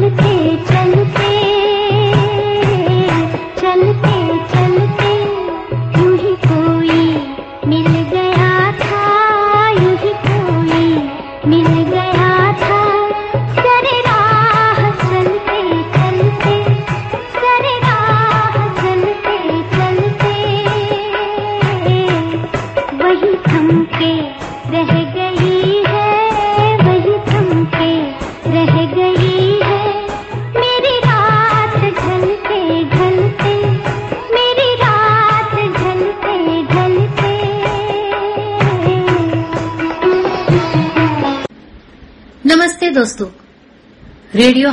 चल के चल के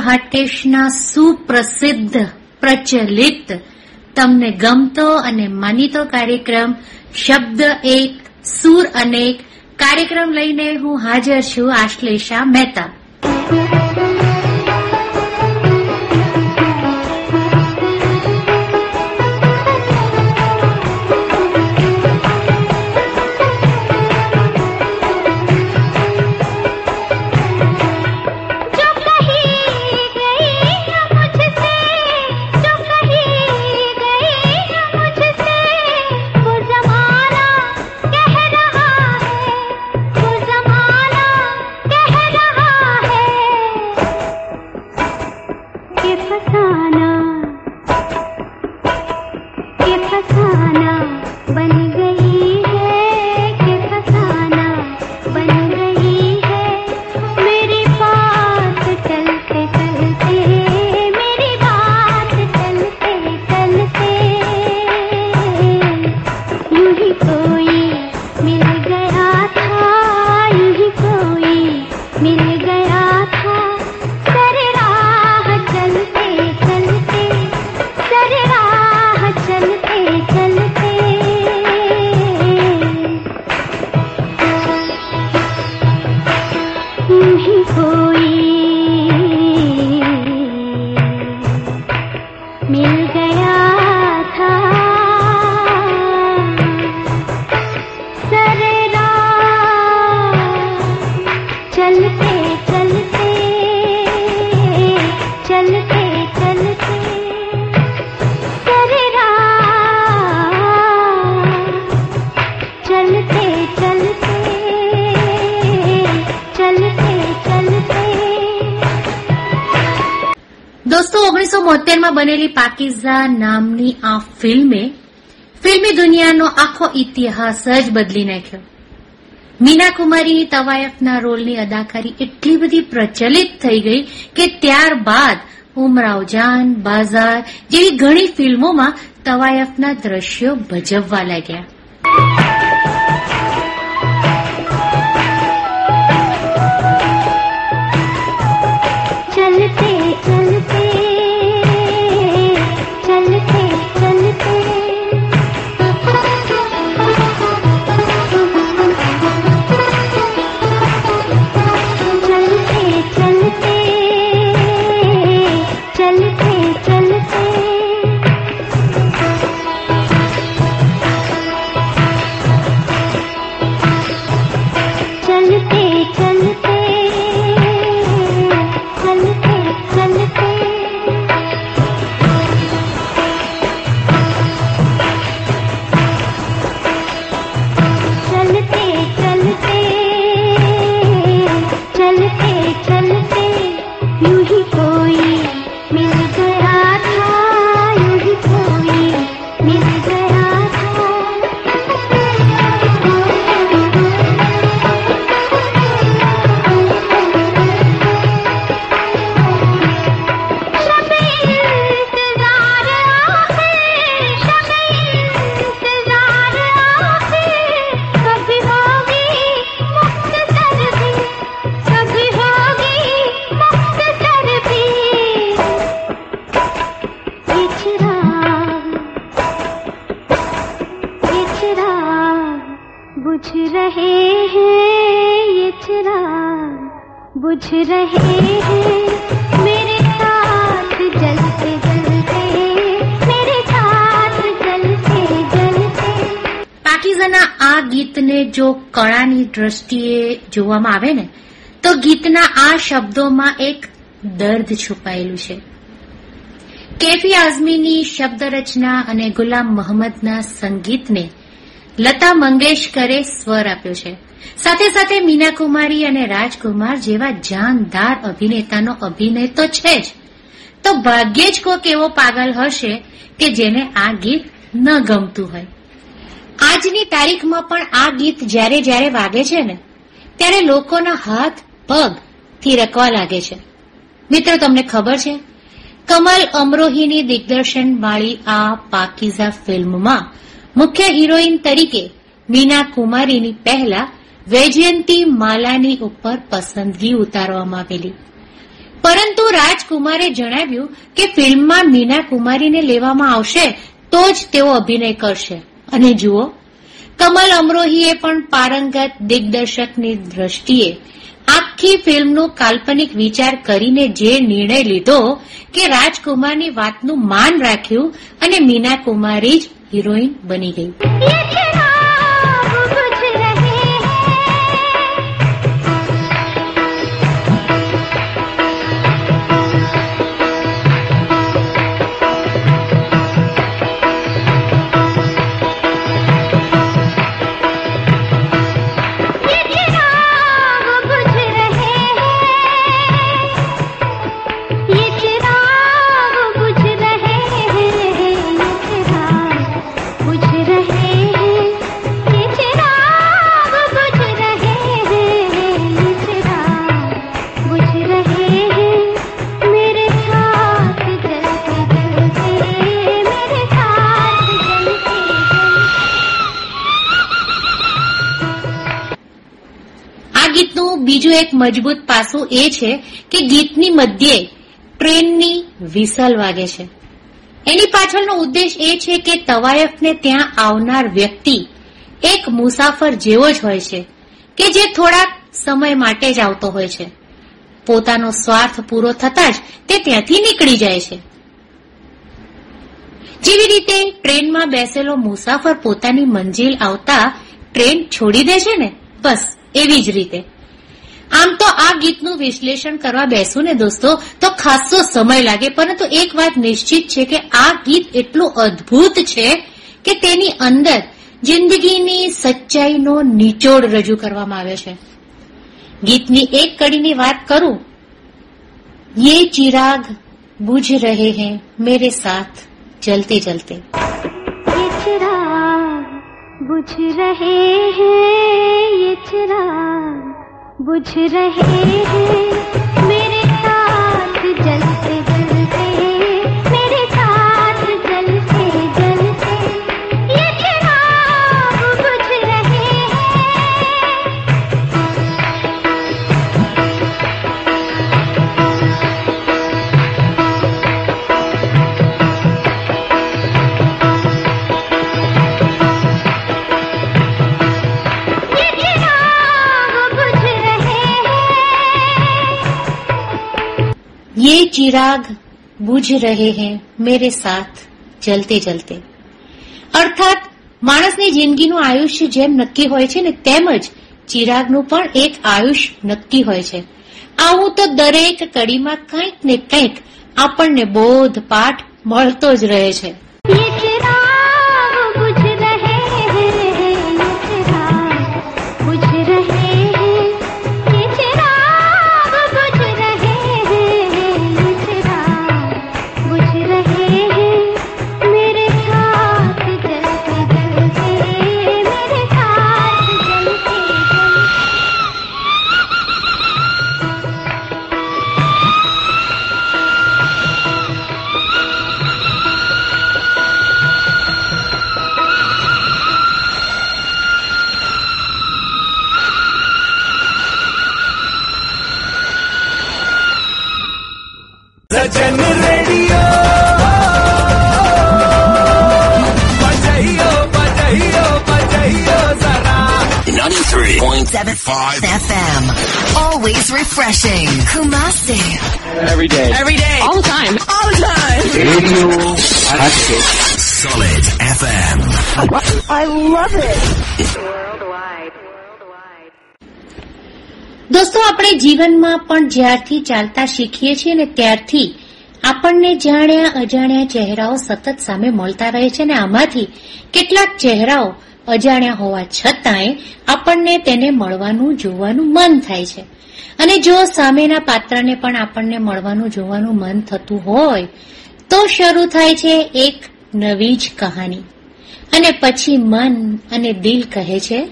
મહાટેશના સુપ્રસિદ્ધ, પ્રચલિત, તમને ગમતો અને માનીતો કાર્યક્રમ શબ્દ એક, સુર અનેક કાર્યક્રમ લઈને હું હાજર છું આશ્લેષા મહેતા. યાત્રા નામની આ ફિલ્મે ફિલ્મી દુનિયાનો આખો ઇતિહાસ જ બદલી નાખ્યો. મીના કુમારીની તવાયફના રોલની અદાકારી એટલી બધી પ્રચલિત થઈ ગઈ કે ત્યારબાદ ઉમરાવ જાન, બાઝાર જેવી ઘણી ફિલ્મોમાં તવાયફના દ્રશ્યો ભજવવા લાગ્યા. દ્રષ્ટિએ જોવામાં આવે ને, તો ગીતના આ શબ્દોમાં એક દર્દ છુપાયેલું છે. કેફી આઝમીની શબ્દરચના અને ગુલામ મોહમ્મદના સંગીતને લતા મંગેશકરે સ્વર આપ્યો છે. સાથે સાથે મીનાકુમારી અને રાજકુમાર જેવા જાનદાર અભિનેતાનો અભિનય તો છે જ. તો ભાગ્યે જ કોઈક એવો પાગલ હશે કે જેને આ ગીત ન ગમતું હોય. આજની તારીખમાં પણ આ ગીત જ્યારે જ્યારે વાગે છે ને, ત્યારે લોકોના હાથ પગ થીરકવા લાગે છે. મિત્રો, તમને ખબર છે? કમલ અમરોહીની દિગ્દર્શન વાળી આ પાકીઝા ફિલ્મમાં મુખ્ય હિરોઈન તરીકે મીના કુમારીની પહેલા વૈજયંતી માલાની ઉપર પસંદગી ઉતારવામાં આવેલી. પરંતુ રાજકુમારે જણાવ્યું કે ફિલ્મમાં મીના કુમારીને લેવામાં આવશે તો જ તેઓ અભિનય કરશે. અને જુઓ, કમલ અમરોહીએ પણ પારંગત દિગ્દર્શકની દ્રષ્ટિએ આખી ફિલ્મનો કાલ્પનિક વિચાર કરીને જે નિર્ણય લીધો કે રાજકુમારની વાતનું માન રાખ્યું અને મીના કુમારી જ હિરોઈન બની ગઈ. બીજું એક મજબૂત પાસું એ છે કે ગીતની મધ્યે ટ્રેનની વિસલ વાગે છે. એની પાછળનો ઉદ્દેશ એ છે કે તવાયફને ત્યાં આવનાર વ્યક્તિ એક મુસાફર જેવો જ હોય છે કે જે થોડાક સમય માટે જ આવતો હોય છે. પોતાનો સ્વાર્થ પૂરો થતાં જ તે ત્યાંથી નીકળી જાય છે. જેવી રીતે ટ્રેનમાં બેસેલો મુસાફર પોતાની મંજિલ આવતા ટ્રેન છોડી દે છે ને? બસ, એવી જ રીતે. આમ તો આ ગીતનું વિશ્લેષણ કરવા બેસું ને દોસ્તો, તો ખાસો સમય લાગે, પરંતુ એક વાત નિશ્ચિત છે કે આ ગીત એટલું અદ્ભુત છે કે તેની અંદર જિંદગીની સચ્ચાઈનો નિચોડ રજૂ કરવામાં આવ્યો છે. ગીતની એક કડીની વાત કરું. યે ચિરાગ બુઝ રહે હે મેરે સાથ જલતે જલતે ચિરાગ રહે હૈ ચિરાગ बुझ रहे हैं। चिराग बुझ रहे हैं मेरे साथ જલતે જલતે અર્થાત માણસની જિંદગીનું આયુષ્ય જેમ નક્કી હોય છે ને તેમજ ચિરાગનું પણ એક આયુષ્ય નક્કી હોય છે આવું તો દરેક કડીમાં કંઈક ને કંઈક આપણને બોધ પાઠ મળતો જ રહે છે ಸಜನ ರೇಡಿಯೋ ಬಜೈಯೋ ಬಜೈಯೋ ಬಜೈಯೋ 93.75 FM. Always refreshing. Kumasi. Every day. Every day. All the time. All the time. Radio Solid FM. I love it. દોસ્તો, આપણે જીવનમાં પણ જ્યારથી ચાલતા શીખીએ છીએ ને ત્યારથી આપણને જાણ્યા અજાણ્યા ચહેરાઓ સતત સામે મળતા રહે છે અને આમાંથી કેટલાક ચહેરાઓ અજાણ્યા હોવા છતાંય આપણને તેને મળવાનું જોવાનું મન થાય છે. અને જો સામેના પાત્રને પણ આપણને મળવાનું જોવાનું મન થતું હોય, તો શરૂ થાય છે એક નવી જ કહાની. અને પછી મન અને દિલ કહે છે,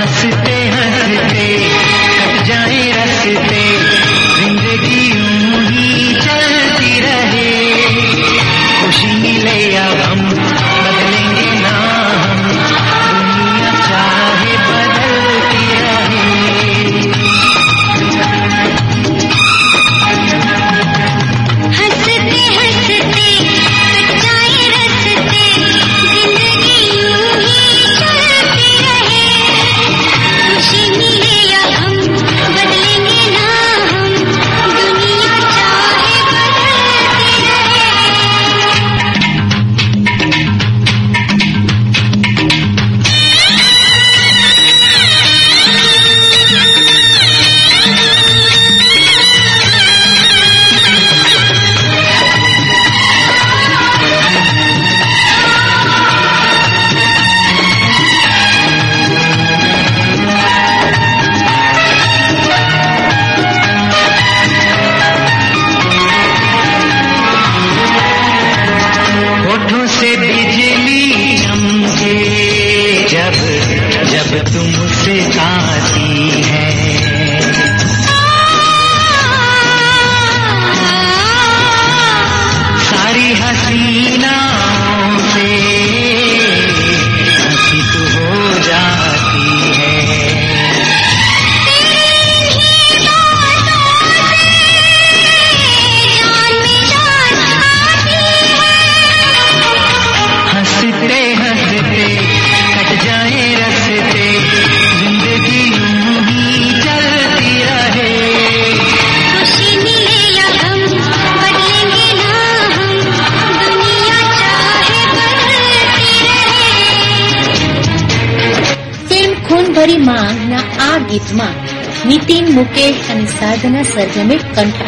હસતે હસતે मिलते ಮುಖೇಶ್ అని సాధన సర్జమిక్ కంఠ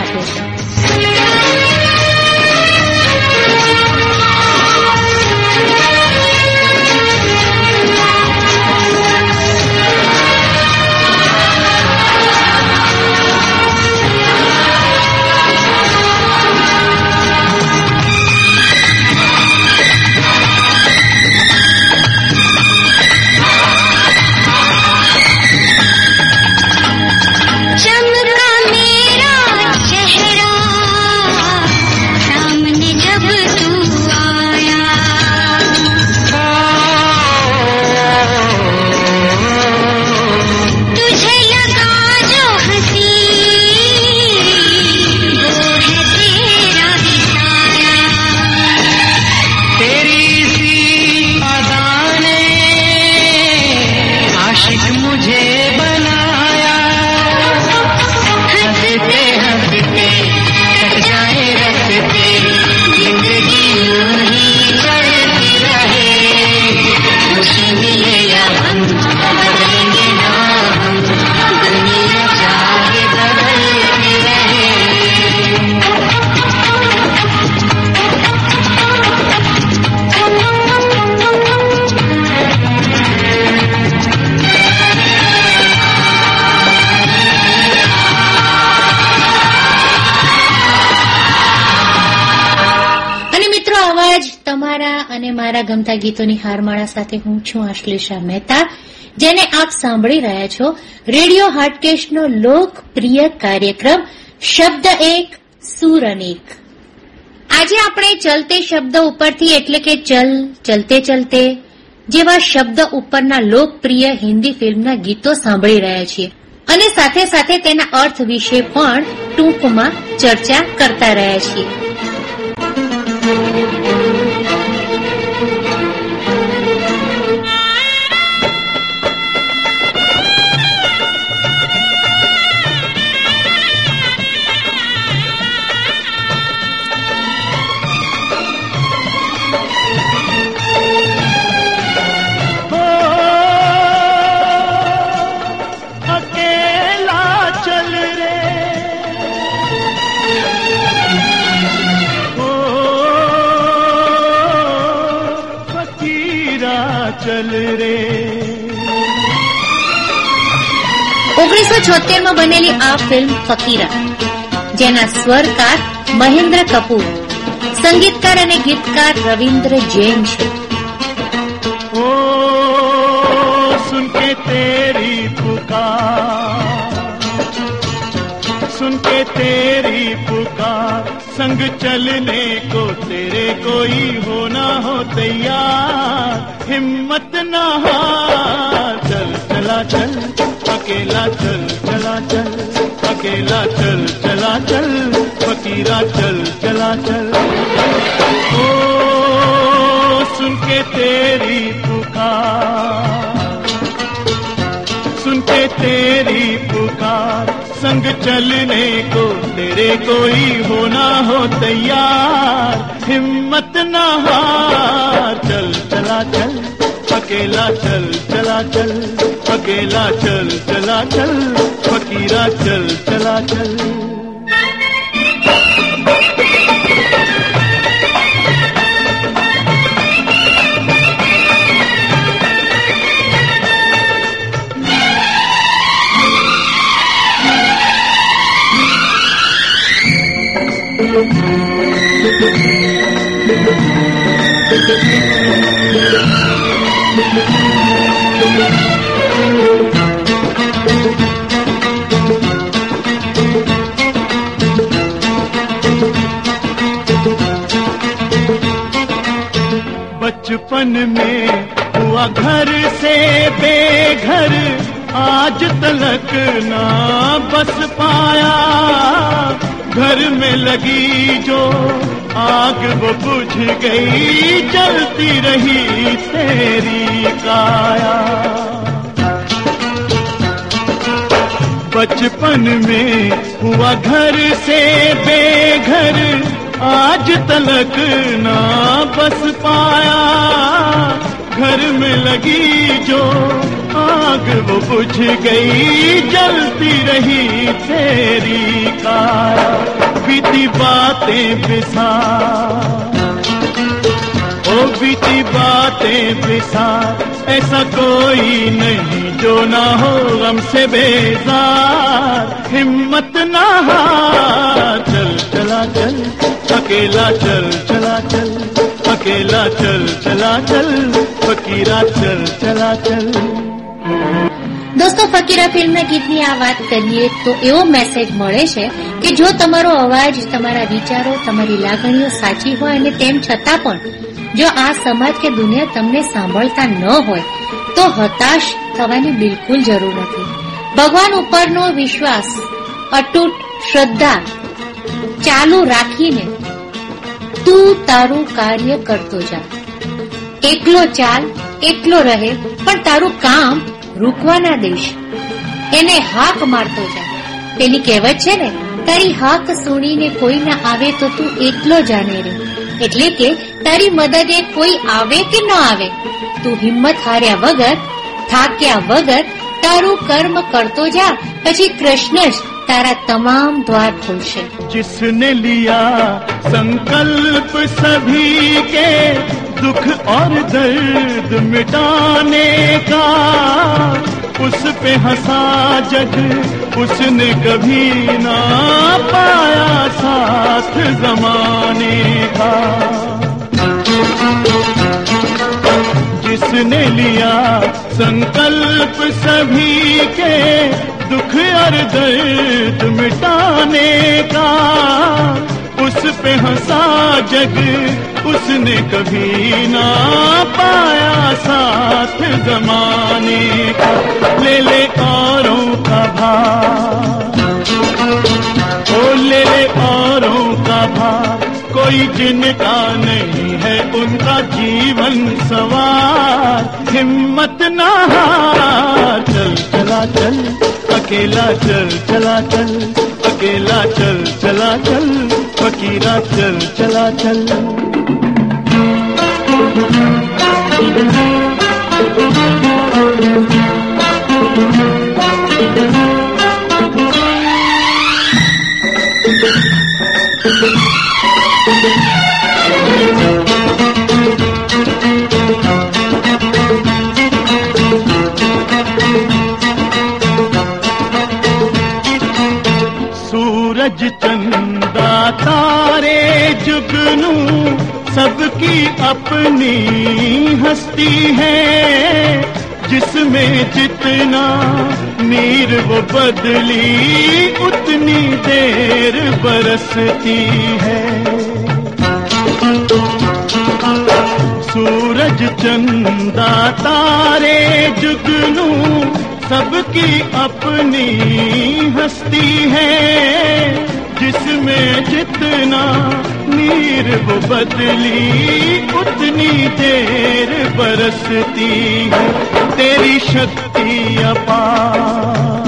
મારા ગીતોની હારમાળા સાથે હું છું આશ્લેષા મહેતા, જેને આપ સાંભળી રહ્યા છો રેડિયો હાટકેશનો લોકપ્રિય કાર્યક્રમ શબ્દ એક, સુર અનેક. આજે આપણે ચલતે શબ્દ ઉપરથી એટલે કે ચલ, ચલતે ચલતે જેવા શબ્દ ઉપરના લોકપ્રિય હિન્દી ફિલ્મના ગીતો સાંભળી રહ્યા છીએ. અને સાથે સાથે તેના અર્થ વિશે પણ ટૂંકમાં ચર્ચા કરતા રહ્યા છીએ. ઓગણીસો છોતેરમાં બનેલી આ ફિલ્મ ફકીરા જેના સ્વરકાર મહેન્દ્ર કપૂર સંગીતકાર અને ગીતકાર રવિન્દ્ર જૈન છે ओ सुन के तेरी पुकार सुन के तेरी पुकार संग चलने को तेरे कोई हो ना हो तैयार हिम्मत ना हार चल चला चल अकेला चल, चला चल, अकेला चल, चला चल, फकीरा चल, चला चल। ओ, सुन के तेरी पुकार, सुन के तेरी पुकार, संग चलने को तेरे कोई होना हो तैयार, हिम्मत ना हार, चल, चला चल। अकेला चल चला चल अकेला चल चला चल फकीरा चल चला चल। बचपन में हुआ घर से बेघर, आज तलक ना बस पाया। घर में लगी जो आग, वो बुझ गई जलती रही तेरी काया। बचपन में हुआ घर से बेघर आज तलक ना बस पाया। घर में लगी जो आग, वो बुझ गई, जलती रही तेरी काया। बीती बातें बिसार ओ बीती बातें बिसार ऐसा कोई नहीं जो ना हो गम से बेजार। हिम्मत ना हार, चल चला चल। अकेला चल चला चल अकेला चल चला चल फकीरा चल चला चल દોસ્તો ફકીરા ફિલ્મના ગીતની આ વાત કરીએ તો એવો મેસેજ મળે છે કે જો તમારો અવાજ તમારા વિચારો તમારી લાગણીઓ સાચી હોય અને તેમ છતાં પણ જો આ સમાજ કે દુનિયા તમને સાંભળતા ન હોય તો હતાશ થવાની બિલકુલ જરૂર નથી ભગવાન ઉપરનો વિશ્વાસ અતૂટ શ્રદ્ધા ચાલુ રાખીને તું તારું કાર્ય કરતો જા. એકલો ચાલ, એકલો રહે, પણ તારું કામ રૂકવા ના એને હાક મારતો જા. પેલી કહેવત છે ને, તારી હાક સુણીને કોઈ ના આવે તો તું એકલો જાને રે. એટલે કે તારી મદદે કોઈ આવે કે ન આવે. તું હિંમત હાર્યા વગર, થાક્યા વગર તારું કર્મ કરતો જા પછી કૃષ્ણ જ તારા તમામ દ્વાર ખોલશે जिसने लिया संकल्प सभी के दुख और दर्द मिटाने का उस पे हंसा जग उसने कभी ना पाया साथ जमाने का जिसने लिया? संकल्प सभी के दुख और दर्द मिटाने का। उस पे हंसा जग, उसने कभी ना पाया साथ जमाने का। ले ले औरों का भार। ओ, ले ले औरों का भार। कोई जिनका नहीं है उनका जीवन सवार। हिम्मत ना हार। चल, चला, चल, अकेला चल, चला, चल, अकेला चल, चला, चल, फकीरा चल, चला, चल। सूरज चंदा तारे जुगनू, सबकी अपनी हस्ती है। जिसमें जितना नीर वो बदली, उतनी देर बरसती है। सूरज चंदा तारे जुगनू, सबकी अपनी हस्ती है। जिसमें जितना नीर वो बदली, उतनी देर बरसती है। तेरी शक्ति अपार।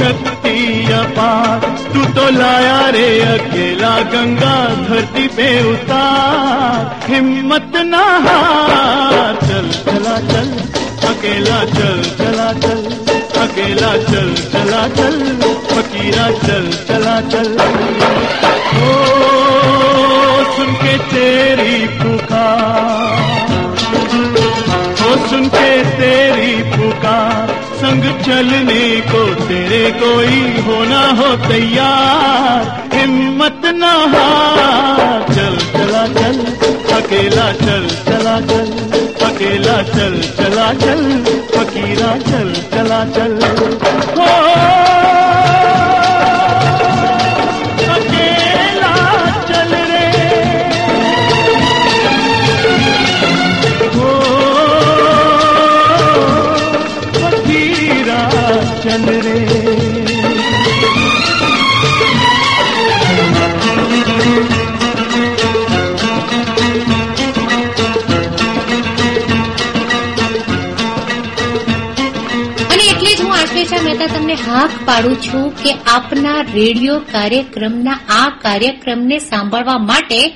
शक्ति अपार तू तो लाया रे अकेला गंगा धरती पे उतार। हिम्मत ना हार। चल, चला, चल। अकेला चल, चला, चल। अकेला चल, चला, चल। फकीरा चल, चला, चल। ओ, सुन के तेरी पुकार। ओ, सुन के तेरी पुकार। संग चलने को तेरे कोई होना हो तैयार। हिम्मत न हार। चल, चला, चल, अकेला चल, चला, चल, अकेला चल, चला, चल, फकीरा चल, चला, चल। હાક પાડું છું કે આપના રેડિયો કાર્યક્રમના આ કાર્યક્રમને સાંભળવા માટે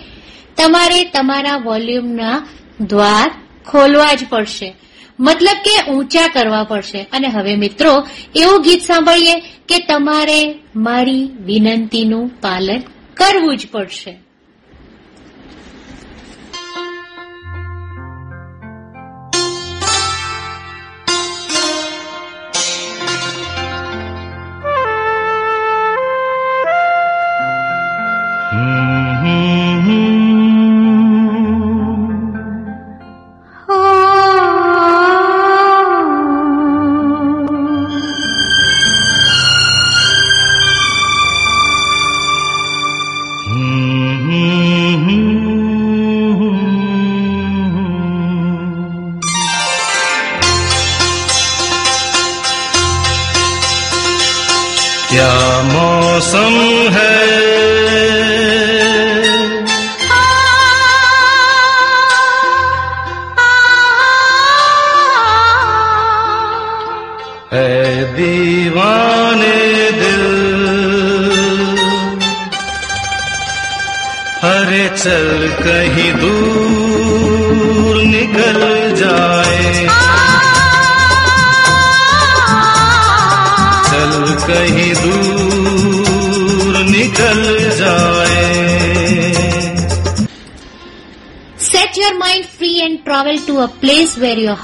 તમારે તમારા વોલ્યુમના દ્વાર ખોલવા જ પડશે. મતલબ કે ઊંચા કરવા પડશે. અને હવે મિત્રો, એવું ગીત સાંભળીએ કે તમારે મારી વિનંતીનું પાલન કરવું જ પડશે.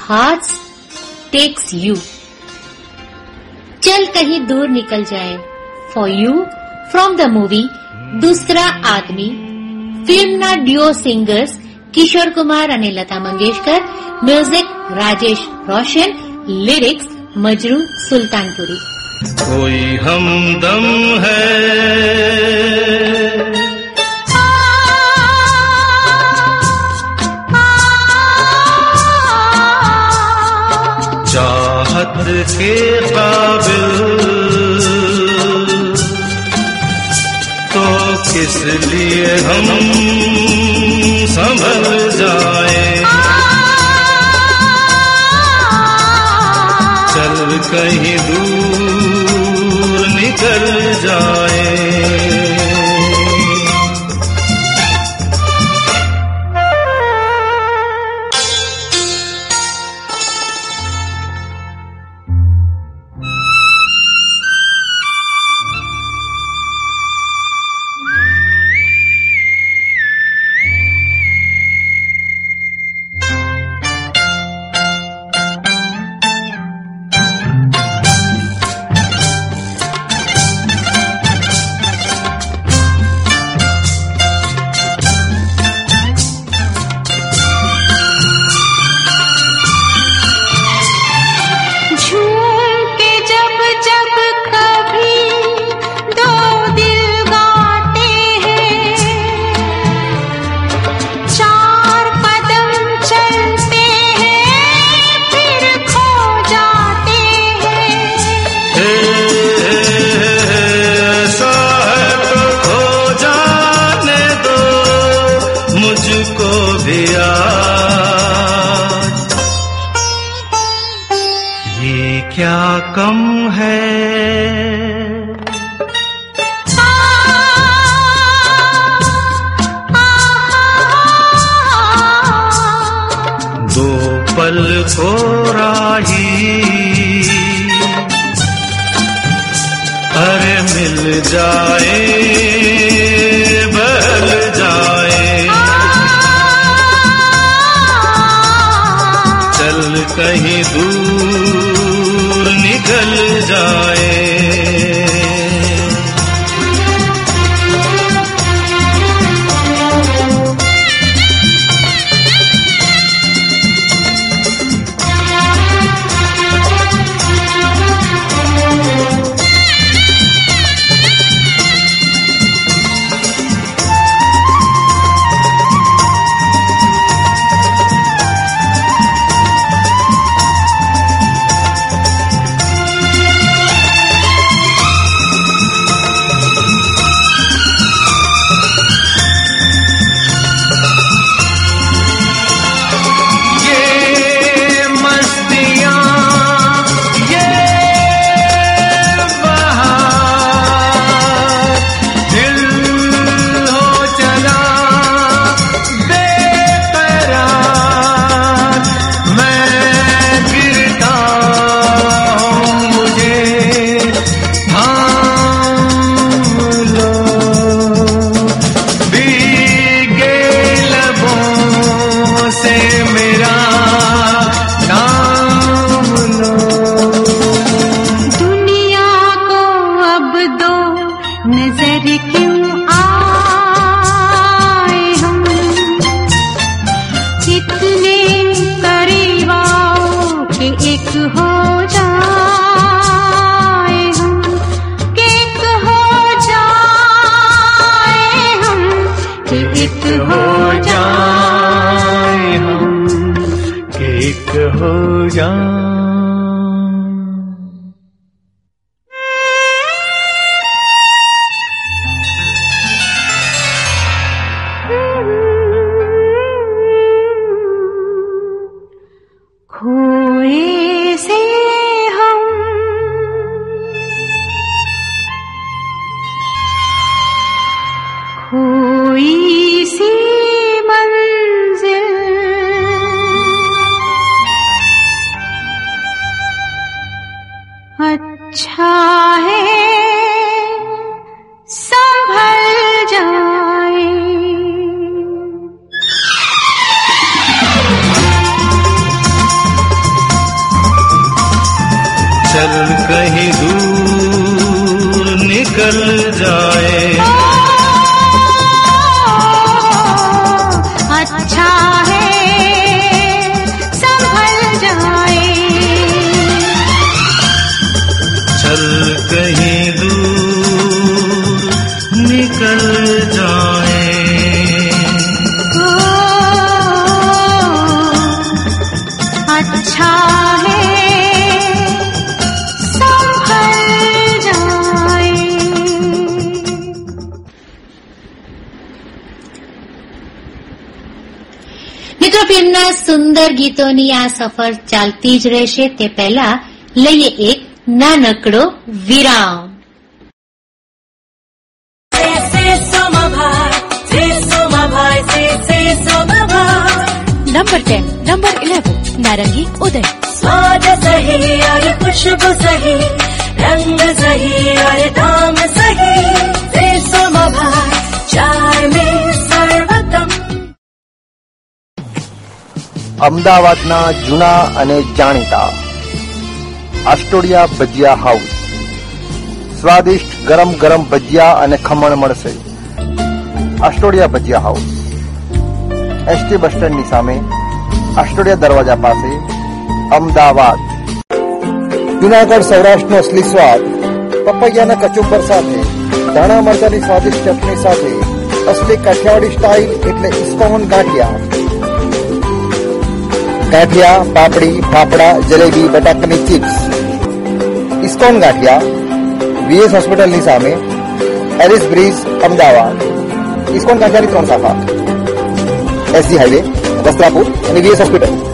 where your heart takes you. चल कहीं दूर निकल जाए for you from the movie Doosra Aadmi ફિલ્મના ડ્યુઓ સિંગર્સ કિશોર કુમાર અને લતા મંગેશકર મ્યુઝિક રાજેશ રોશન લિરિક્સ મજરૂ સુલતાનપુરી कोई हमदम है के काबिल। तो किस लिए हम संभल जाए? चल कहीं दूर निकल जाए। ગીતોની આ સફર ચાલતી જ રહેશે તે પહેલા લઈએ એક નાનકડો વિરામ. અમદાવાદના જૂના અને જાણીતા આસ્ટોડિયા ભજીયા હાઉસ. સ્વાદિષ્ટ ગરમ ગરમ ભજીયા અને ખમણ મળશે. Astodia Bhajiya house. ST bus સ્ટેન્ડની સામે આસ્ટોડિયા દરવાજા પાસે અમદાવાદ. જુનાગઢ સૌરાષ્ટ્રનો અસલી સ્વાદ પપૈયાના કચુંબર સાથે, ધાણા મરચાની સ્વાદિષ્ટ ચટણી સાથે, અસલી કાઠિયાવાડી સ્ટાઇલ એટલે ઇસ્કોન ગાંઠિયા. ગાંઠિયા પાપડી ફાફડા જલેબી બટાકાની ચિપ્સ ઇસ્કોન ગાંઠિયા વીએસ હોસ્પિટલની સામે એલિસ બ્રિજ અમદાવાદ ઇસ્કોન ગાંઠિયાની ત્રણ શાખા એસજી હાઈવે વસ્ત્રાપુર અને વીએસ હોસ્પિટલ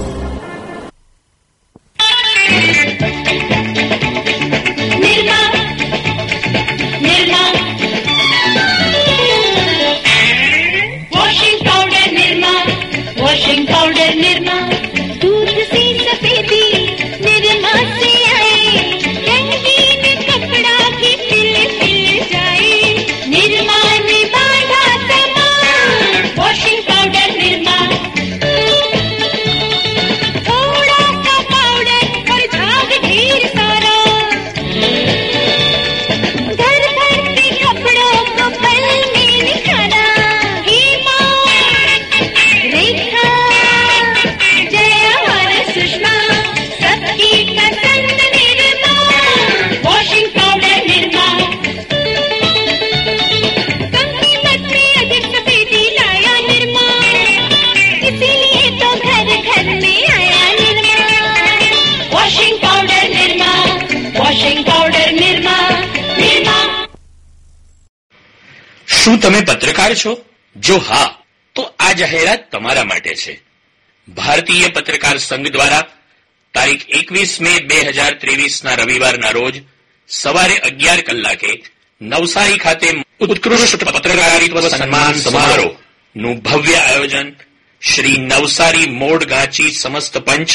ભારતીય સંઘ દ્વારા તારીખ એકવીસ મે બે હજાર ત્રેવીસના રવિવારના રોજ સવારે અગિયાર કલાકે નવસારી ખાતે ઉત્કૃષ્ટ પત્રકારિત્વ સન્માન સમારોહનું ભવ્ય આયોજન શ્રી નવસારી મોડ ગાંચી સમસ્ત પંચ,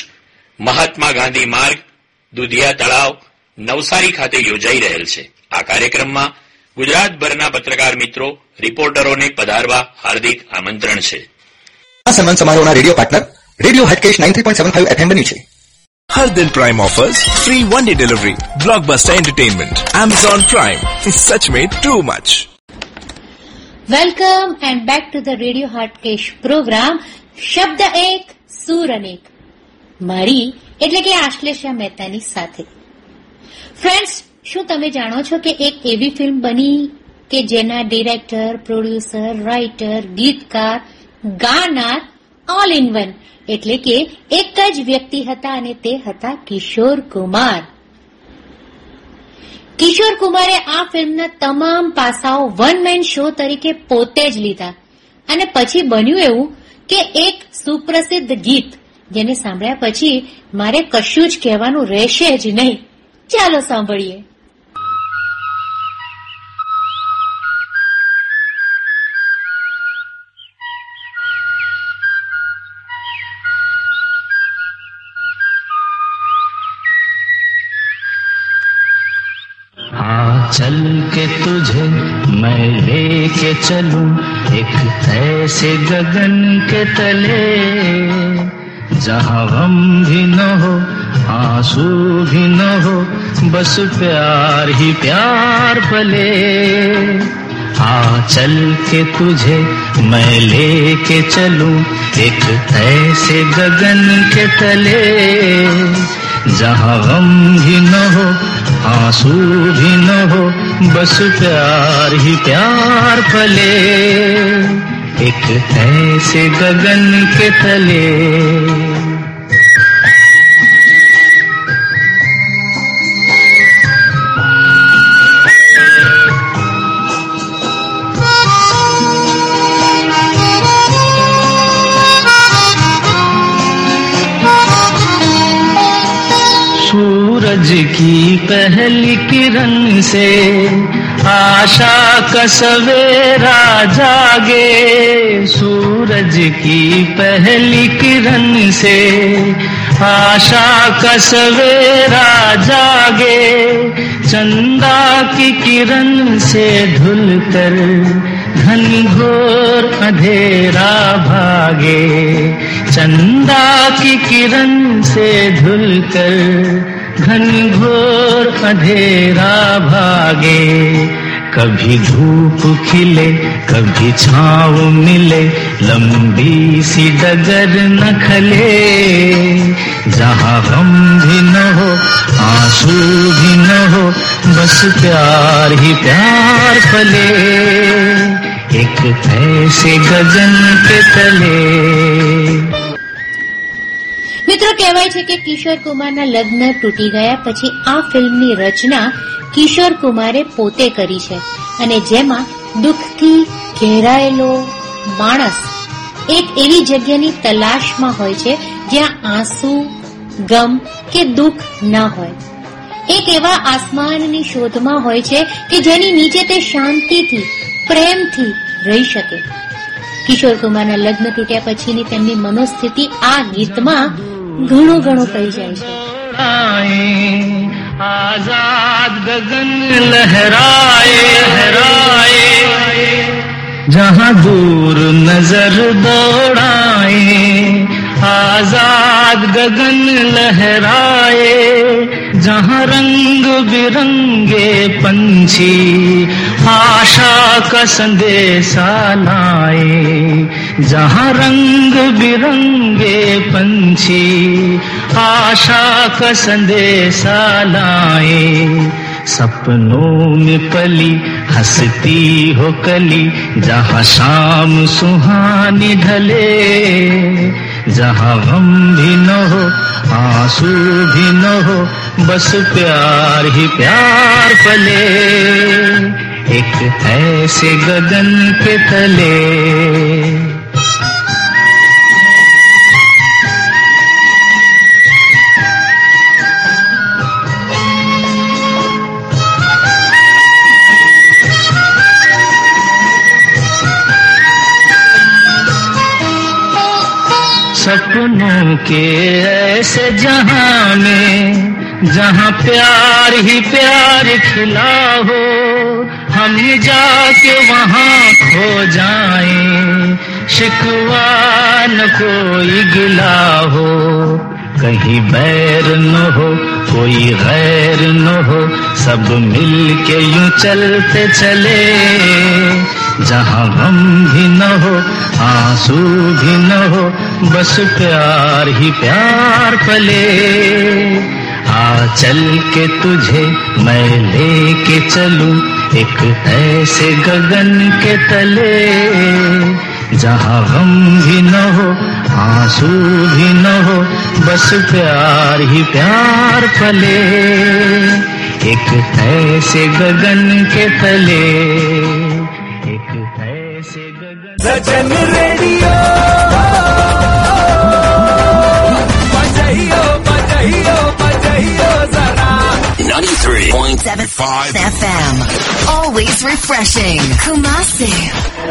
મહાત્મા ગાંધી માર્ગ, દુધિયા તળાવ, નવસારી ખાતે યોજાઈ રહેલ છે. આ કાર્યક્રમમાં ગુજરાતભરના પત્રકાર મિત્રો, રિપોર્ટરોને પધારવા હાર્દિક આમંત્રણ છે. આ સન્માન સમારોહના radio partner radio Hatkesh ninety point seven five FM બની છે Hardin Prime offers free one day delivery, blockbuster entertainment, Amazon Prime. Such made too much. Welcome and back to the Radio Heartcash program. શબ્દ એક સુર અનેક મારી એટલે કે આશ્લેષા મહેતાની સાથે ફ્રેન્ડ્સ શું તમે જાણો છો કે એક એવી ફિલ્મ બની કે જેના ડિરેક્ટર પ્રોડ્યુસર રાઇટર ગીતકાર ગાનાર ઓલ ઇન વન એટલે કે એક જ વ્યક્તિ હતા અને તે હતા કિશોર કુમાર. કિશોર કુમારે આ ફિલ્મના તમામ પાસાઓ વન મેન શો તરીકે પોતે જ લીધા. અને પછી બન્યું એવું કે એક સુપ્રસિદ્ધ ગીત, જેને સાંભળ્યા પછી મારે કશું જ કહેવાનું રહેશે જ નહીં. ચાલો સાંભળીએ. चलूँ एक ऐसे गगन के तले। जहाँ गम भी न हो, आँसू भी न हो, बस प्यार ही प्यार पले। हाँ चल के तुझे मैं लेके चलूँ एक ऐसे गगन के तले। जहाँ गम भी न हो आँसू भी न हो बस प्यार ही प्यार फले। एक ऐसे गगन के तले। से आशा का सवेरा जागे, सूरज की पहली किरण से आशा का सवेरा जागे, चंदा की किरण से धुल कर घन घोर अंधेरा भागे, चंदा की किरण से धुल कर घन घोर अंधेरा भागे। कभी धूप खिले, कभी छाव मिले, लंबी सी डगर न खले। जहाँ गम भी न हो, आँसू भी न हो, बस प्यार ही प्यार पले एक ऐसे गगन के तले। મિત્રો, કહેવાય છે કે કિશોર કુમારના લગ્ન તૂટી ગયા પછી આ ફિલ્મની રચના કિશોર કુમારે પોતે કરી છે અને જેમાં દુઃખથી ઘેરાયેલો માણસ એક એવી જગ્યાની તલાશમાં હોય છે જ્યાં આંસુ, ગમ કે દુઃખ ન હોય. એક એવા આસમાનની શોધમાં હોય છે કે જેની નીચે તે શાંતિથી, પ્રેમથી રહી શકે. કિશોર કુમારના લગ્ન તૂટ્યા પછીની તેમની મનોસ્થિતિ આ ગીતમાં ઘણું ઘણું કહી જાય છે आजाद गगन लहराए लहराए जहाँ दूर नजर दौड़ाए आजाद गगन लहराए जहाँ रंग बिरंगे पंछी आशा का संदेशा लाए जहाँ रंग बिरंगे पंछी, आशा का संदेशा लाए सपनों में पली, हंसती हो कली, जहाँ शाम सुहानी ढले, जहाँ गम भी न हो, आँसू भी न हो, बस प्यार ही प्यार पले। एक ऐसे गगन के तले। सपनों के ऐसे जहाँ में जहाँ प्यार ही प्यार खिला हो हम जाके वहाँ खो जाएँ। शिकवा न कोई गिला हो। कहीं बैर न हो, कोई गैर न हो। सब मिल के यूँ चलते चले। जहाँ गम भी न हो, आँसू भी न हो, बस प्यार ही प्यार पले। आ चल के तुझे मैं लेके चलूँ एक ऐसे गगन के तले, जहाँ गम भी न हो, आँसू भी न हो, बस प्यार ही प्यार पले एक ऐसे गगन के तले, एक ऐसे गगन radio. 103.75 FM. Always refreshing. Kumasi.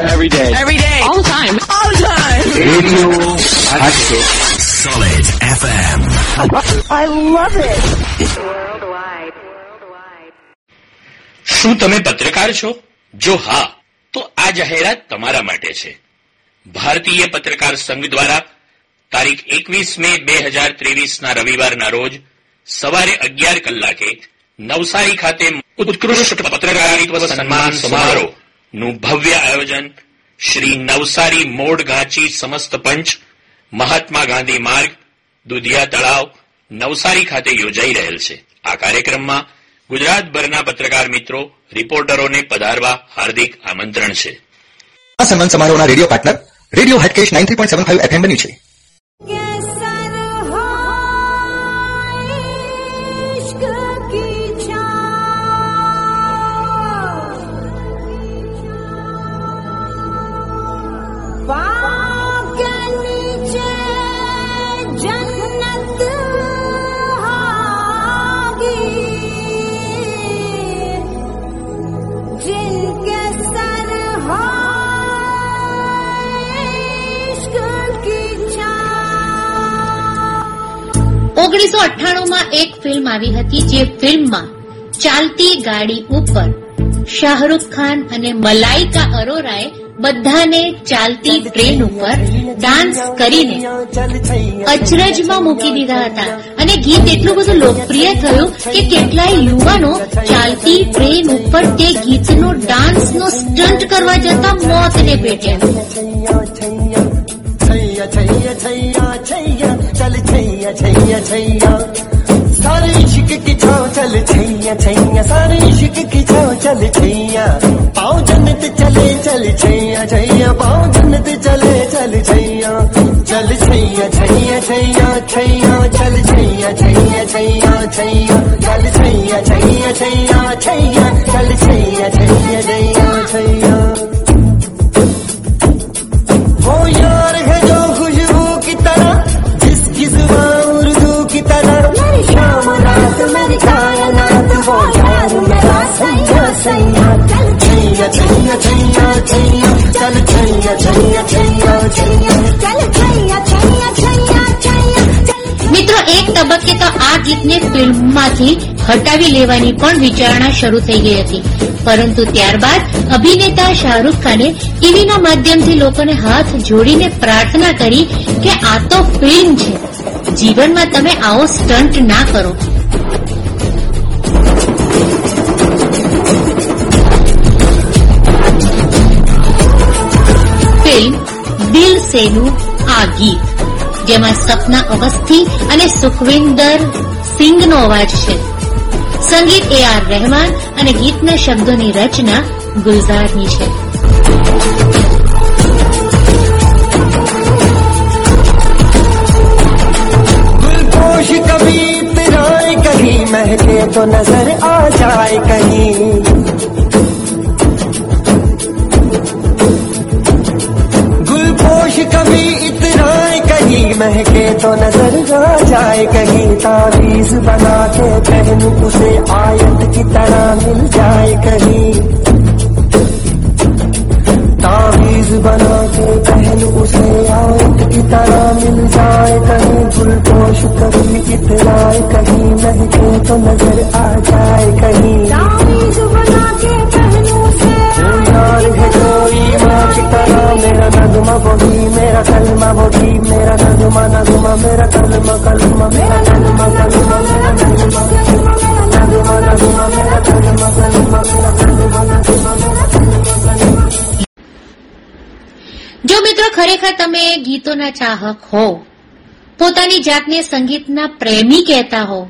Every day. Every day. All the time. All the time. Radio Active. Solid FM. I love it. Worldwide. Worldwide. શું તમે પત્રકાર છો જો હા તો આ જાહેરાત તમારા માટે છે ભારતીય પત્રકાર સંઘ દ્વારા તારીખ એકવીસ મે બે હજાર ત્રેવીસના રવિવારના રોજ સવારે અગિયાર કલાકે નવસારી ખાતે ઉત્કૃષ્ટ પત્રકારિત્વ સન્માન સમારોહ. નું ભવ્ય આયોજન શ્રી નવસારી મોડ ગાંચી સમસ્ત પંચ, મહાત્મા ગાંધી માર્ગ, દુધિયા તળાવ, નવસારી ખાતે યોજાઈ રહેલ છે. આ કાર્યક્રમમાં ગુજરાતભરના પત્રકાર મિત્રો, રિપોર્ટરોને પધારવા હાર્દિક આમંત્રણ છે. આ સન્માન સમારોહના radio partner, radio Hatkesh nine three point seven five FM બન્યું છે. ઓગણીસો અઠ્ઠાણુંમાં એક ફિલ્મ આવી હતી જે ફિલ્મમાં ચાલતી ગાડી ઉપર શાહરૂખ ખાન અને મલાઈકા અરોરાએ બધાને ચાલતી ટ્રેન ઉપર ડાન્સ કરીને અચરજમાં મૂકી દીધા હતા. અને ગીત એટલું બધું લોકપ્રિય થયું કે કેટલાય યુવાનો ચાલતી ટ્રેન ઉપર તે ગીતનો ડાન્સનો સ્ટન્ટ કરવા જતા મોતને ભેટ્યા. छैया छैया। सारे इश्क की छाव चल छैया छैया। सारे इश्क की छाव चल छैया। पाओ जन्नत चले चल छैया छैया। पाओ जन्नत चले चल छैया। चल छैया छैया छैया। छैया चल छैया छैया छैया। छैया चल छैया छैया छैया छैया। એક તબક્કે તો આ ગીતને ફિલ્મમાંથી હટાવી લેવાની પણ વિચારણા શરૂ થઈ ગઈ હતી. પરંતુ ત્યારબાદ અભિનેતા શાહરૂખ ખાને ટીવીના માધ્યમથી લોકોને હાથ જોડીને પ્રાર્થના કરી કે આ તો ફિલ્મ છે. જીવનમાં તમે આવો સ્ટન્ટ ના કરો. ફિલ્મ દિલ સેનું આ ગીત. જેમાં સપના અવસ્થી અને સુખવિંદર સિંઘનો અવાજ છે. સંગીત એ આર રહેમાન અને ગીતના શબ્દોની રચના ગુલઝારની છે. કભી પિરાય કહી મહેકે તો નજર આ જાય કહી तो नज़र आ जाए कहीं तावीज बना के पहनू उसे आयत की तरह मिल जाए कहीं। तावीज बना के पहन उसे आयत की तरह मिल जाए कहीं। गुलपोश कभी इतराए कहीं महके तो नज़र आ जाए कहीं। तावीज बना के पहनूं उसे यार है कोई माँ की तरह मेरा नगमा बोगी मेरा कलमा बोगी मेरा नगमा नगमा मेरा कलमा कलमा मेरा नगमा कलमा मेरा नगमा नगमा नगमा मेरा कलमा कलमा मेरा कलमा नगमा मेरा कलमा જો મિત્રો ખરેખર તમે ગીતોના ચાહક હો પોતાની જાતને સંગીતના પ્રેમી કહેતા હો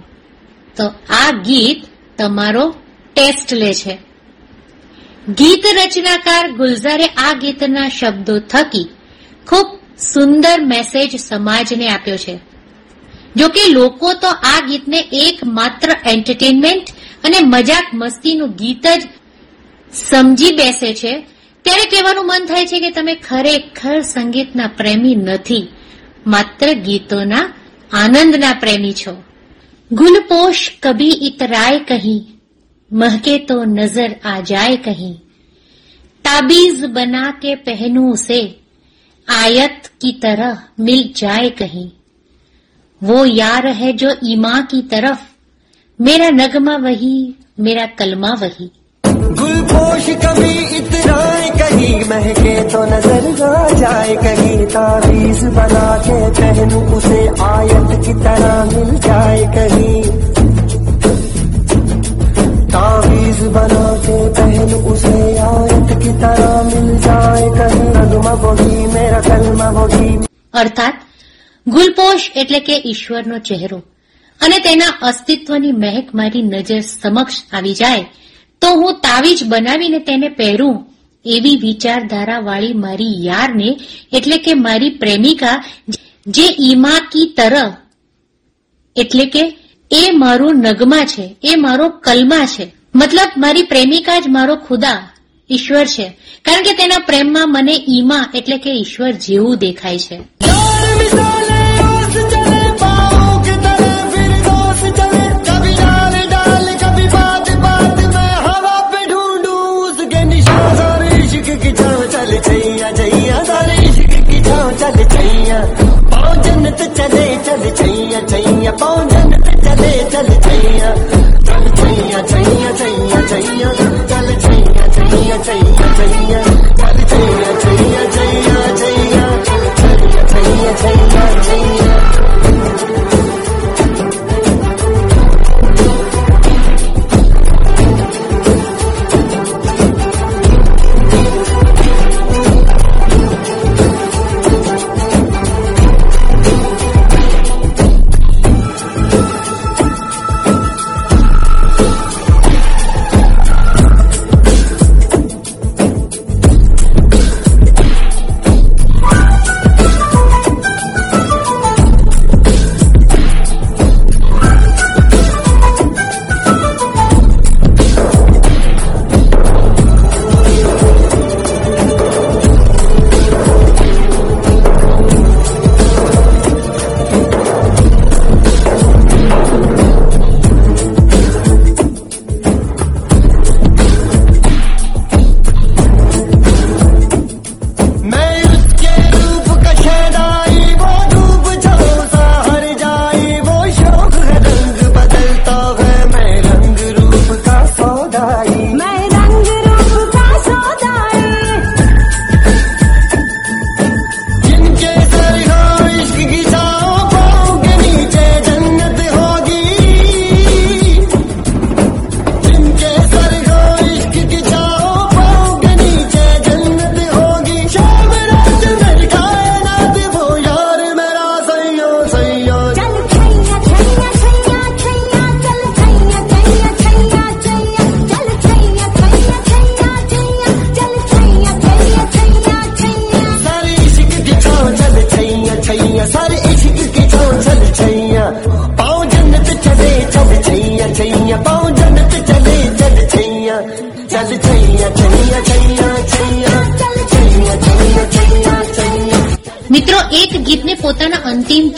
તો આ ગીત તમારો ટેસ્ટ લે છે ગીત રચનાકાર ગુલઝારે આ ગીતના શબ્દો થકી ખૂબ સુંદર મેસેજ સમાજને આપ્યો છે. જો કે લોકો તો આ ગીતને એક એન્ટરટેનમેન્ટ અને મજાક મસ્તીનું ગીત જ સમજી બેસે છે. ત્યારે કહેવાનું મન થાય છે કે તમે ખરેખર સંગીતના પ્રેમી નથી, માત્ર ગીતોના આનંદના પ્રેમી છો. ગુલપોશ કભી ઇતરાય કહી महके तो नज़र आ जाए कहीं। ताबीज बना के पहनू उसे, आयत की तरह मिल जाए कहीं। वो यार है जो ईमा की तरफ़, मेरा नगमा वही, मेरा कलमा वही। गुलपोश कभी इतराए कहीं, महके तो नज़र आ जाए कहीं। ताबीज बना के पहनू उसे, आयत की तरह मिल जाए कहीं। तावीज बना के पहनू उसे आयत की तरह मिल जाए कहीं नगमा बोगी मेरा कलमा बोगी અર્થાત ગુલપોશ એટલે કે ઈશ્વરનો ચહેરો અને તેના અસ્તિત્વની મહેક મારી નજર સમક્ષ આવી જાય તો હું તાવીજ બનાવીને તેને પહેરું એવી વિચારધારાવાળી મારી યારને એટલે કે મારી પ્રેમિકા જે ઈમા કી તરહ એટલે કે એ મારો નગમા છે એ મારો કલમા છે મતલબ મારી પ્રેમિકા જ મારો ખુદા ઈશ્વર છે કારણ કે તેના પ્રેમમાં મને ઈમા એટલે કે ઈશ્વર જેવું દેખાય છે यार मिसाले ओस चले पाँव की तरह फिर दोस चले कभी डाल डाल कभी बात बात में हवा पे ढूंढूं उसके निशान सारे इश्क की छाव चल छैया छैया चल छैया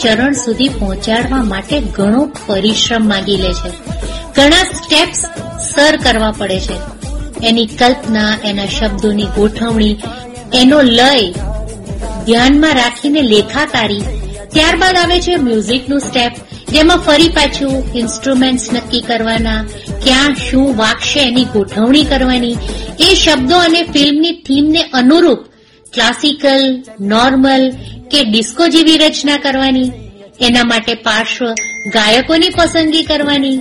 ચરણ સુધી પહોંચાડવા માટે ઘણો પરિશ્રમ માંગી લે છે. ઘણા સ્ટેપ્સ સર કરવા પડે છે. એની કલ્પના, એના શબ્દોની ગોઠવણી, એનો લય ધ્યાનમાં રાખીને લેખાકારી, ત્યારબાદ આવે છે મ્યુઝિકનું સ્ટેપ જેમાં ફરી પાછું ઇન્સ્ટ્રુમેન્ટ્સ નક્કી કરવાના, ક્યાં શું વાગશે એની ગોઠવણી કરવાની, એ શબ્દો અને ફિલ્મની થીમને અનુરૂપ ક્લાસિકલ નોર્મલ કે ડિસ્કો જેવી રચના કરવાની. એના માટે પાર્શ્વ ગાયકોની પસંદગી કરવાની.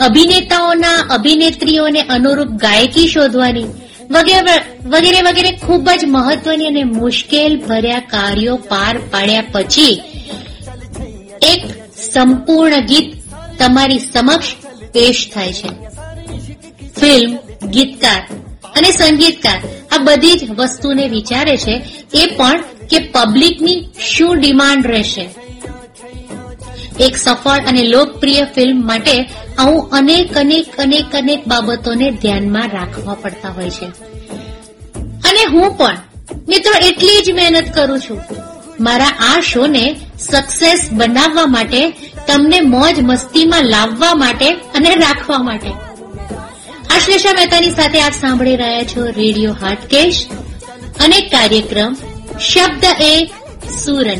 અભિનેતાઓના અભિનેત્રીઓને અનુરૂપ ગાયકી શોધવાની. વગેરે વગેરે ખૂબ જ મહત્વની અને મુશ્કેલ ભર્યા કાર્યો પાર પાડ્યા પછી એક સંપૂર્ણ ગીત તમારી સમક્ષ પેશ થાય છે. ફિલ્મ, ગીતકાર અને સંગીતકાર. આ બધી જ વસ્તુને વિચારે છે એ પણ કે પબ્લિકની શું ડિમાન્ડ રહેશે. એક સફળ અને લોકપ્રિય ફિલ્મ માટે આવું અનેક અનેક અનેક અનેક બાબતોને ધ્યાનમાં રાખવા પડતા હોય છે. અને હું પણ, મિત્રો, એટલી જ મહેનત કરું છું. મારા આ શોને સક્સેસ બનાવવા માટે, તમને મોજ મસ્તીમાં લાવવા માટે અને રાખવા માટે. આશ્લેષા મહેતાની સાથે આપ સાંભળી રહ્યા છો રેડિયો હાટકેશ. અને કાર્યક્રમ. શબ્દ એ સુર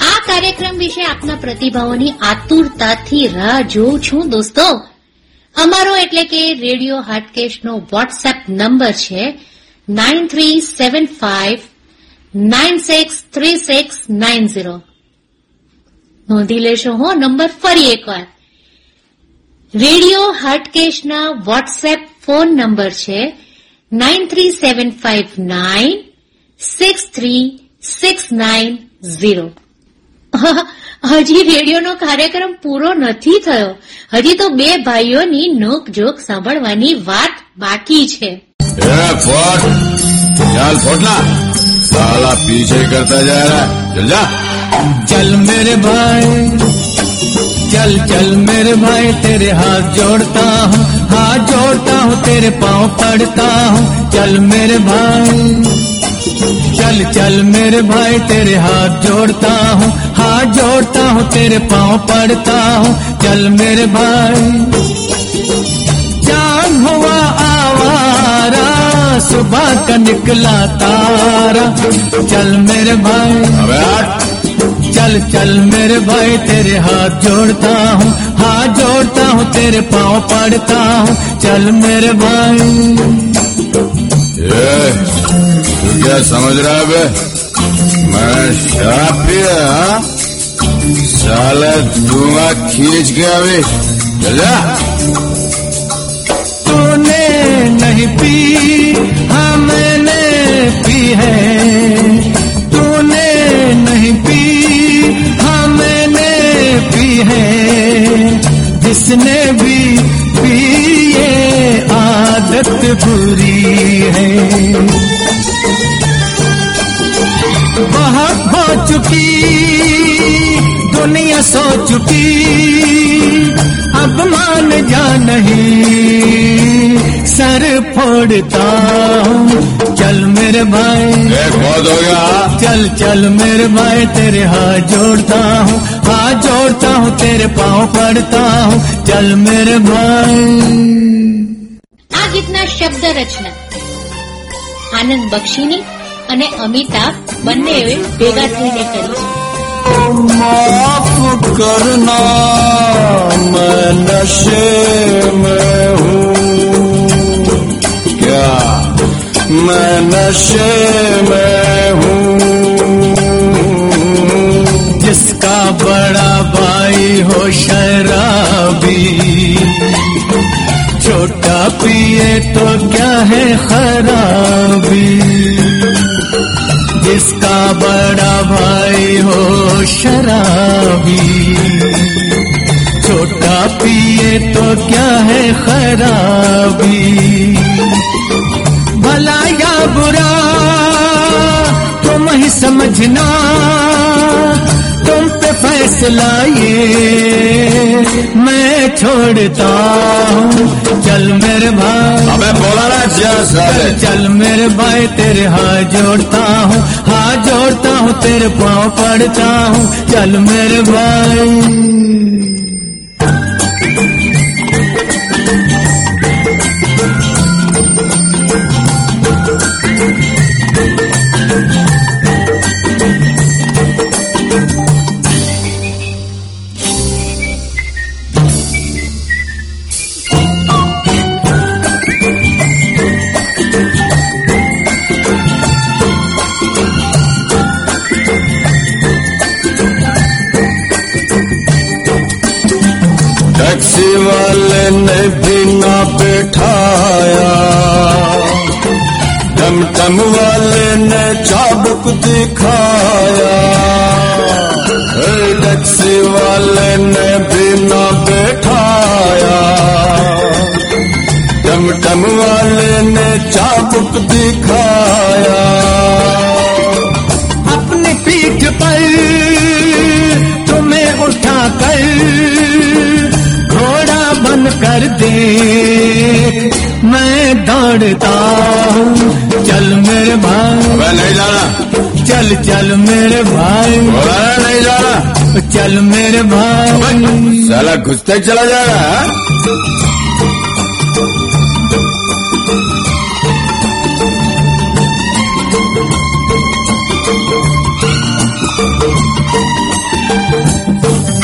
આ કાર્યક્રમ વિશે આપના પ્રતિભાવોની આતુરતાથી રાહ જોઉં છું. દોસ્તો, અમારો એટલે કે રેડિયો હાટકેશનો વોટ્સએપ નંબર છે nine three seven five nine six three six nine zero નોંધી લેશો હો, નંબર ફરી એકવાર. રેડિયો હાટકેશના વોટ્સએપ ફોન નંબર છે nine three seven five nine six three six nine zero. હજી રેડિયોનો કાર્યક્રમ પૂરો નથી થયો. હજી તો બે ભાઈઓની નોકજોક સાંભળવાની વાત બાકી છે. ચાલ કરતા જા. ચલ મેરે ભાઈ. चल चल मेरे भाई, तेरे हाथ जोड़ता हूँ, हाथ जोड़ता हूँ, तेरे पाँव पड़ता हूँ। चल मेरे भाई, चल चल मेरे भाई, तेरे हाथ जोड़ता हूँ, हाथ जोड़ता हूँ, तेरे पाँव पड़ता हूँ। चल मेरे भाई चाँद हुआ आवारा, सुबह का निकला तारा। चल मेरे भाई। चल चल मेरे भाई तेरे हाथ जोड़ता हूँ हाथ जोड़ता हूँ तेरे पाँव पड़ता हूँ। चल मेरे भाई। ए तू क्या समझ रहा है बे? मैं शराब पिया हाँ? साला धुआँ खींच के अभी। चल जा। तूने नहीं पी हाँ मैंने पी है। तूने नहीं हाँ पी है, जिसने भी पी ये आदत बुरी है। बहुत हो चुकी, दुनिया सो चुकी, अब मान जा नहीं। सर फोड़ता चल मेरे भाई बहुत हो गया चल चल मेरे भाई तेरे हाथ जोड़ता हूँ हाथ जोड़ता हूँ तेरे पाँव पड़ता हूँ चल मेरे भाई આ ગીતના શબ્દ રચના આનંદ બક્ષીની અને અમિતાભ બંનેએ ભેગા થઈને કરી છે माफ करना मैं नशे में मैं नशे में हूँ जिसका बड़ा भाई हो शराबी, छोटा पिए तो क्या है खराबी? जिसका बड़ा भाई हो शराबी, छोटा पिए तो क्या है खराबी? समझना तुम पे फैसला ये मैं छोड़ता हूँ। चल मेरे भाई। अबे बोला ना चल चल मेरे भाई तेरे हाथ जोड़ता हूँ। हाथ जोड़ता हूँ तेरे पाँव पड़ता हूँ। चल मेरे भाई। दिखाया। टैक्सी वाले ने भी ना बैठाया। टमटम वाले ने चाबुक दिखाया। अपनी पीठ पर तुम्हें उठा कर घोड़ा बन कर दे मैं दौड़ता हूँ चल मेरे भाई नहीं जाना चल चल मेरे भाई। बोला नहीं जाना चल मेरे भाई। साला घुसते चला जाएगा हाँ?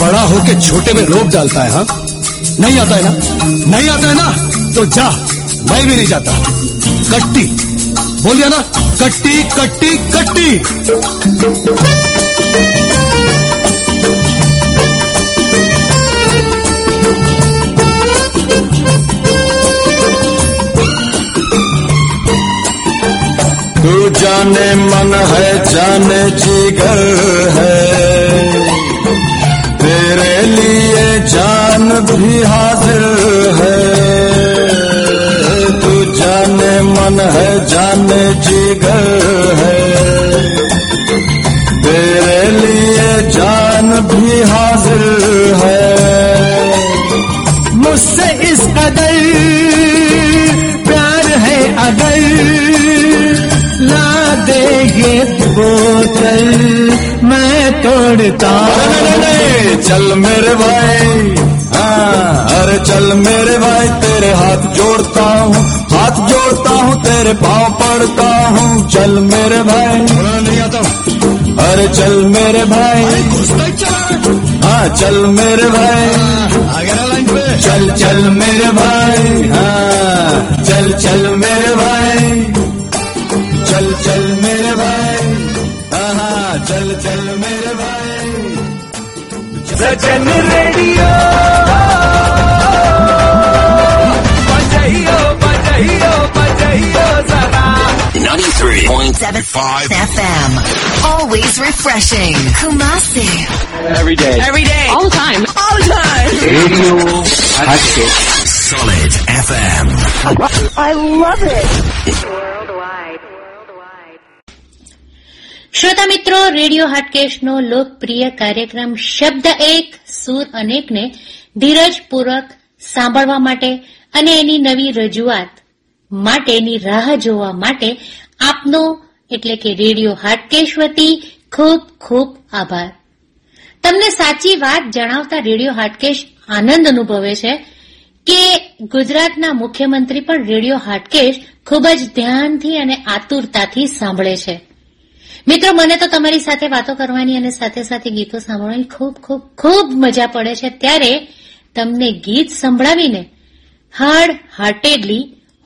बड़ा होके छोटे में रोक डालता है हाँ? नहीं आता है ना? नहीं आता है ना? तो जा मैं भी नहीं जाता। कट्टी। बोलिए ना, कट्टी कट्टी कट्टी। तू जाने मन है, जाने जिगर है। तेरे लिए जान भी हाजिर है। जाने मन है, जाने जिगर है। तेरे लिए जान भी हाजिर है। मुझसे इस कदर प्यार है अगर। ला दे ये बोतल मैं तोड़ता चल मेरे भाई। हाँ अरे, चल मेरे भाई, तेरे हाथ जोड़ता हूँ। हूँ तेरे पाँव पड़ता हूँ। चल मेरे भाई। नहीं आता। अरे चल मेरे भाई। हाँ। चल मेरे भाई। पे। चल चल मेरे भाई। हाँ चल चल मेरे भाई। चल चल मेरे भाई। हाँ हाँ चल चल मेरे भाई। Sajan radio. 93.75 FM. Always refreshing. Kumasi. Every day. Every day. All the time. All the time. Radio Solid FM. I love it. શ્રોતા મિત્રો રેડિયો હાટકેશનો લોકપ્રિય કાર્યક્રમ શબ્દ એક સુર અનેકને ધીરજપૂર્વક સાંભળવા માટે અને એની નવી રજૂઆત માટેની રાહ જોવા માટે આપનો, એટલે કે રેડિયો હાટકેશ વતી ખૂબ ખૂબ આભાર. તમને સાચી વાત જણાવતા રેડિયો હાટકેશ આનંદ અનુભવે છે કે ગુજરાતના મુખ્યમંત્રી પણ રેડિયો હાટકેશ ખૂબ જ ધ્યાનથી અને આતુરતાથી સાંભળે છે. મિત્રો, મને તો તમારી સાથે વાતો કરવાની અને સાથે સાથે ગીતો સાંભળવાની ખૂબ ખૂબ ખૂબ મજા પડે છે. ત્યારે તમને ગીત સંભળાવીને હાર્ડ હાર્ટેડલી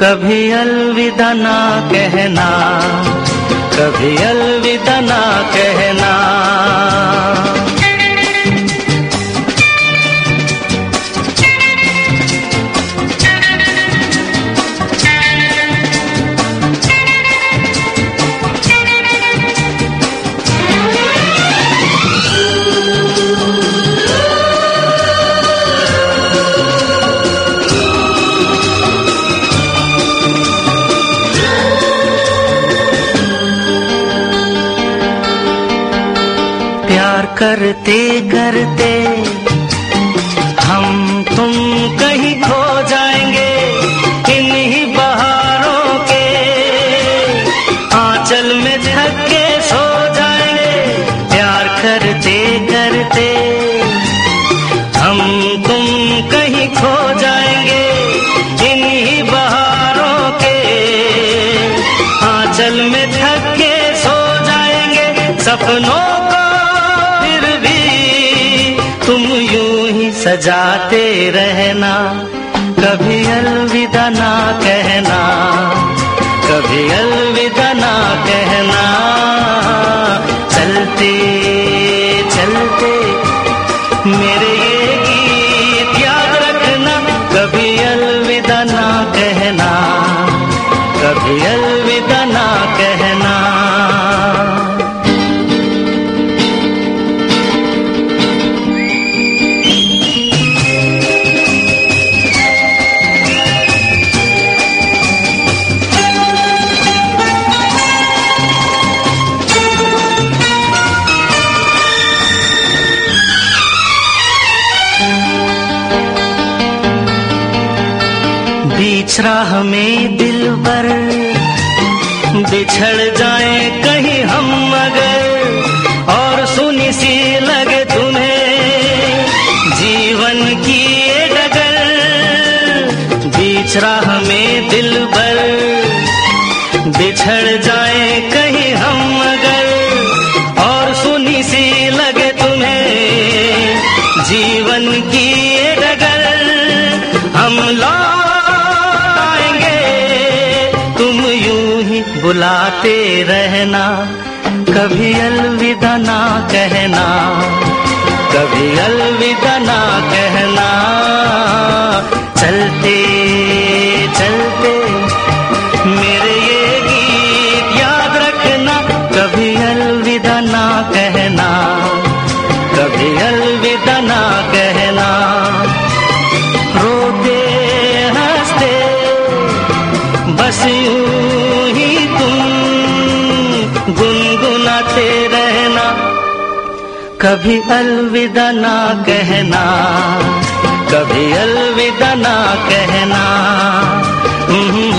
कभी अलविदा ना कहना कभी अलविदा ना कहना। बीच राह में दिल पर बिछड़ जाए कहीं हम मगर, और सुनी सी लगे तुम्हें। जीवन की ये डगर, बीच राह में दिल पर बिछड़ जाए बुलाते रहना कभी अलविदा ना कहना कभी अलविदा ना कहना। चलते चलते मेरे कभी अलविदा ना कहना कभी अलविदा ना कहना। हम्म,